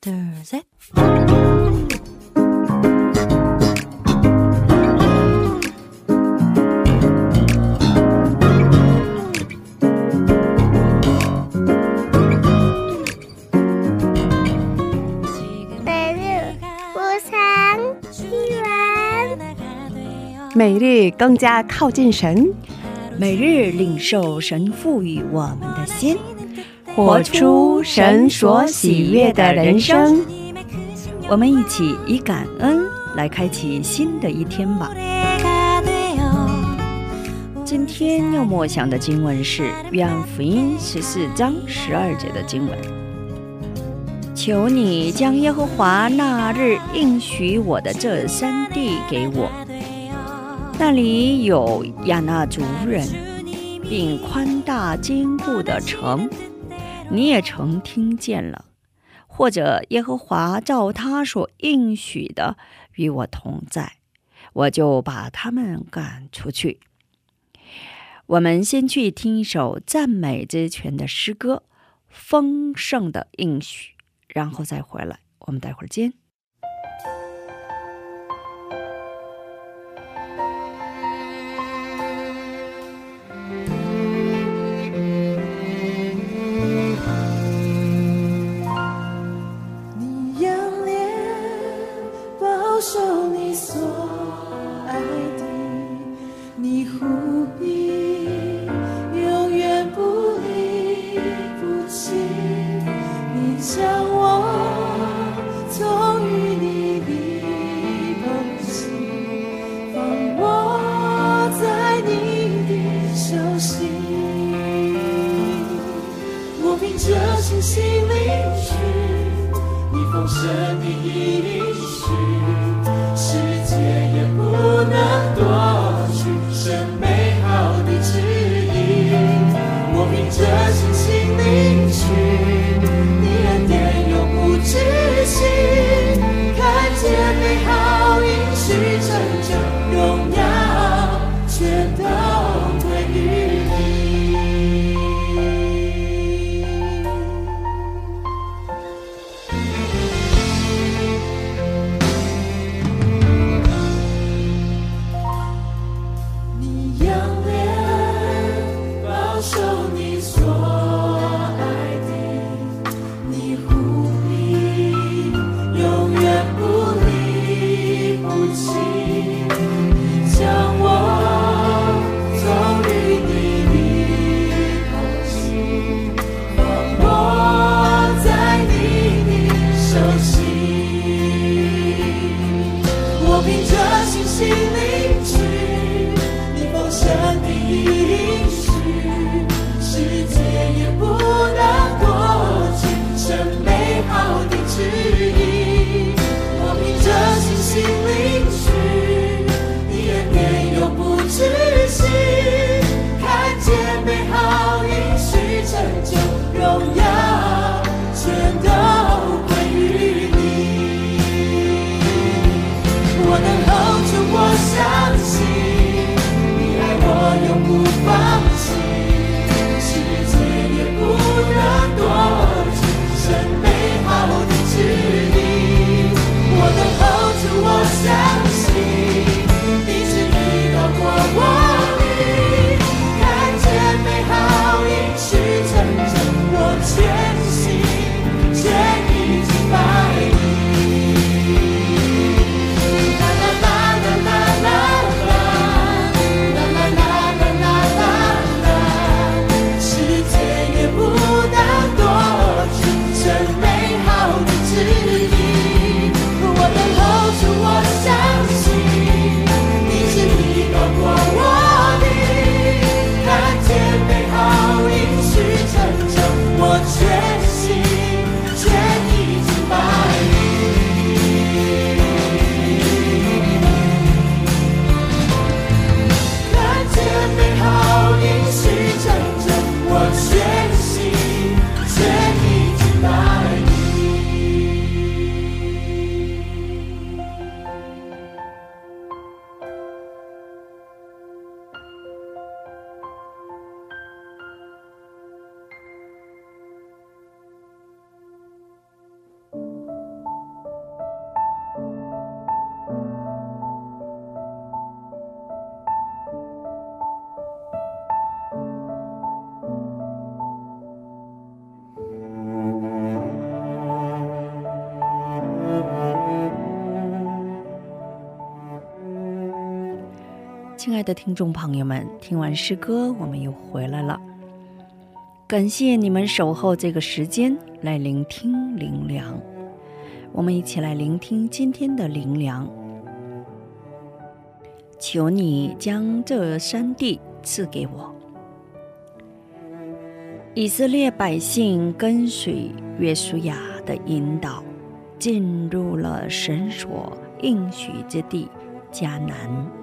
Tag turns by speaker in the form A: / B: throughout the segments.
A: thursday
B: 每日更加靠近神。
C: 每日领受神赋予我们的心。
B: 活出神所喜悦的人生。
C: 我们一起以感恩来开启新的一天吧。今天要默想的经文是《约翰福音》十四章十二节的经文。求你将耶和华那日应许我的这山地给我，那里有亚纳族人，并宽大坚固的城，你也曾听见了。或者耶和华照他所应许的与我同在，我就把他们赶出去。我们先去听一首赞美之泉的诗歌《丰盛的应许》，然后再回来。我们待会儿见。
D: what 亲爱的
E: 听众朋友们，听完诗歌，我们又回来了。感谢你们守候这个时间来聆听灵粮。我们一起来聆听今天的灵粮。求你将这山地赐给我。以色列百姓跟随约书亚的引导，进入了神所应许之地迦南。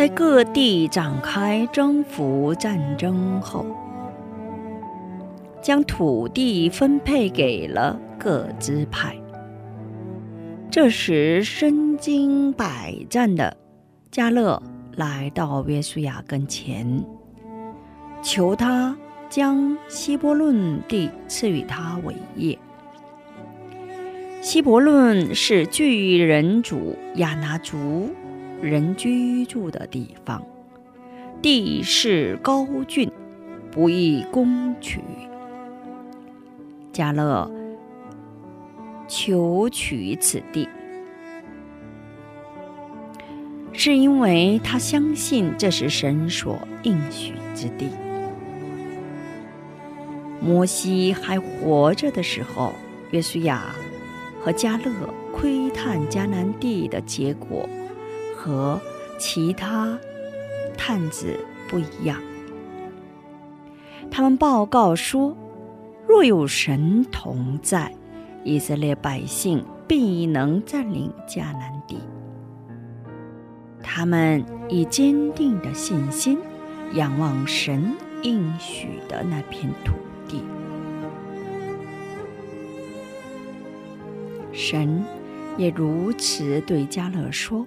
E: 在各地展开征服战争后，将土地分配给了各支派。这时，身经百战的加勒来到约书亚跟前，求他将希伯论地赐予他为业。希伯论是巨人族亚拿族。人居住的地方，地势高峻，不易攻取。加勒求取此地，是因为他相信这是神所应许之地。摩西还活着的时候，约书亚和加勒窥探迦南地的结果。和其他探子不一样，他们报告说：“若有神同在，以色列百姓必能占领迦南地。”他们以坚定的信心仰望神应许的那片土地。神也如此对加勒说。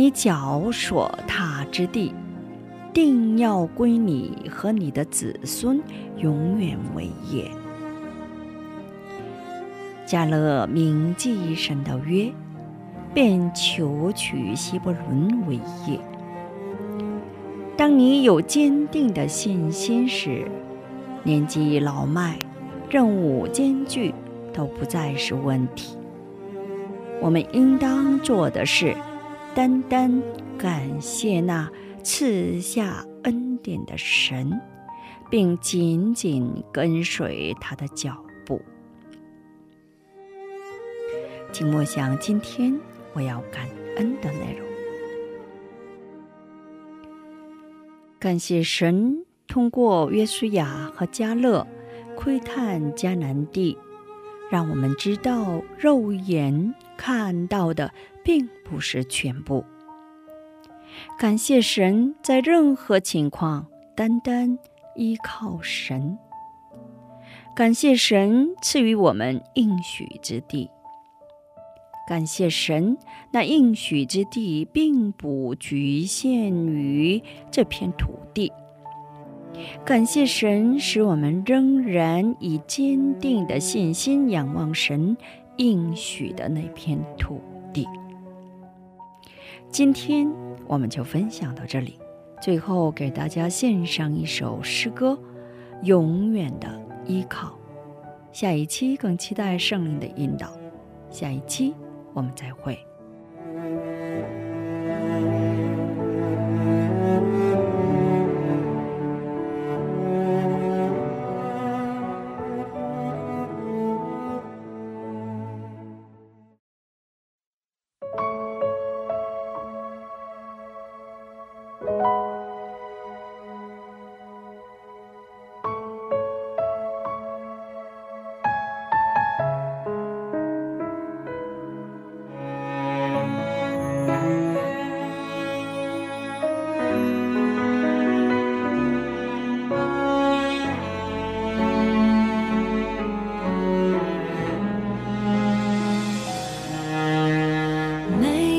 E: 你脚所踏之地，定要归你和你的子孙永远为业。加勒铭记神的约，便求取希伯伦为业。当你有坚定的信心时，年纪老迈、任务艰巨都不再是问题。我们应当做的是。单单感谢那赐下恩典的神，并紧紧跟随他的脚步。请默想今天我要感恩的内容。感谢神通过约书亚和加勒窥探迦南地，让我们知道肉眼看到的。并不是全部。感谢神，在任何情况单单依靠神。感谢神赐予我们应许之地。感谢神，那应许之地并不局限于这片土地。感谢神，使我们仍然以坚定的信心仰望神应许的那片土地。今天我们就分享到这里，最后给大家献上一首诗歌《永远的依靠》。下一期更期待圣灵的引导，下一期我们再会。每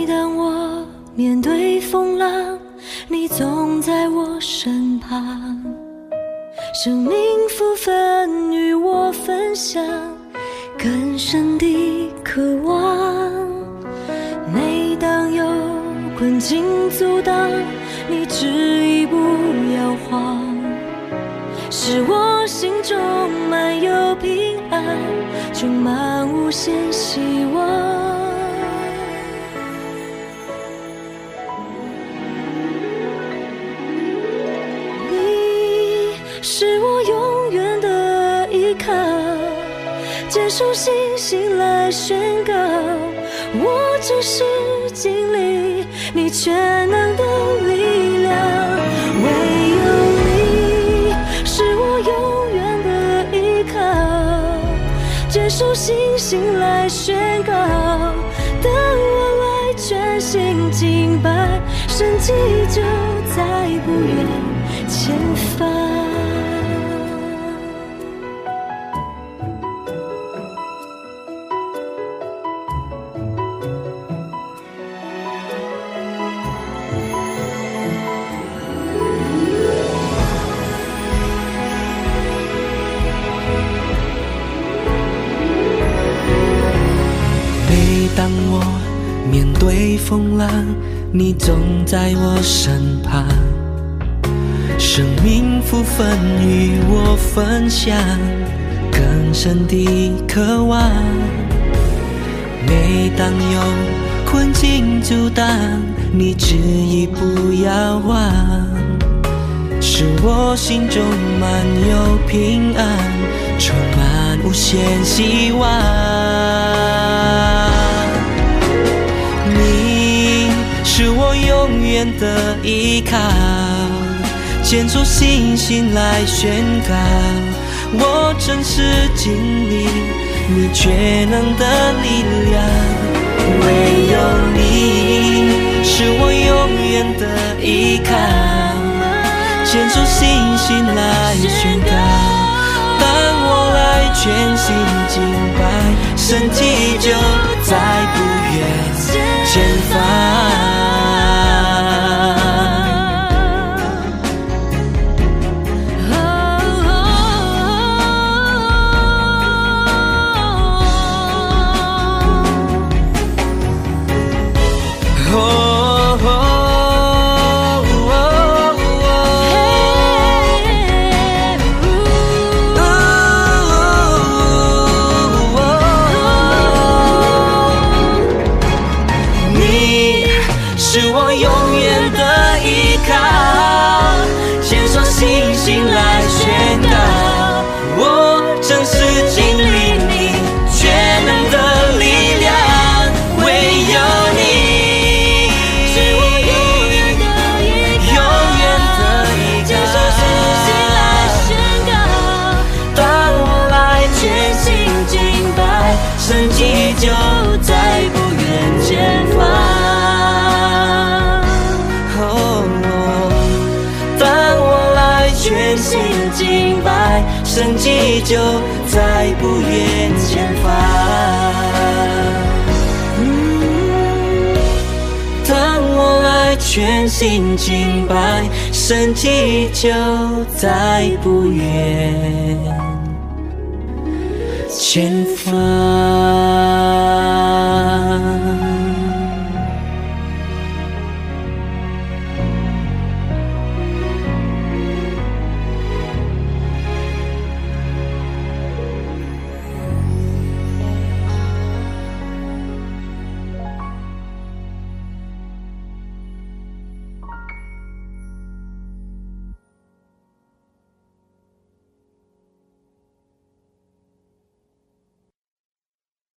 C: 当我面对风浪你总在我身旁生命福分与我分享，更深的渴望。每当有困境阻挡，你执意不摇晃，使我心中满有平安，充满无限希望。接受星星来宣告，我只是经历你全能的力量。唯有你是我永远的依靠，接受星星来宣告，当我来全心敬拜，神迹就在不远前方。
F: 风浪，你总在我身旁，生命福分与我分享，更深的渴望。每当有困境阻挡，你执意不要忘，使我心中满有平安，充满无限希望。永远的依靠，牵出星星来宣告，我真实经历你全能的力量。唯有你是我永远的依靠，牵出星星来宣告，当我来全心敬拜，身体就在不全心敬拜，神迹就在不远前方。当我来全心敬拜，神迹就在不远前方。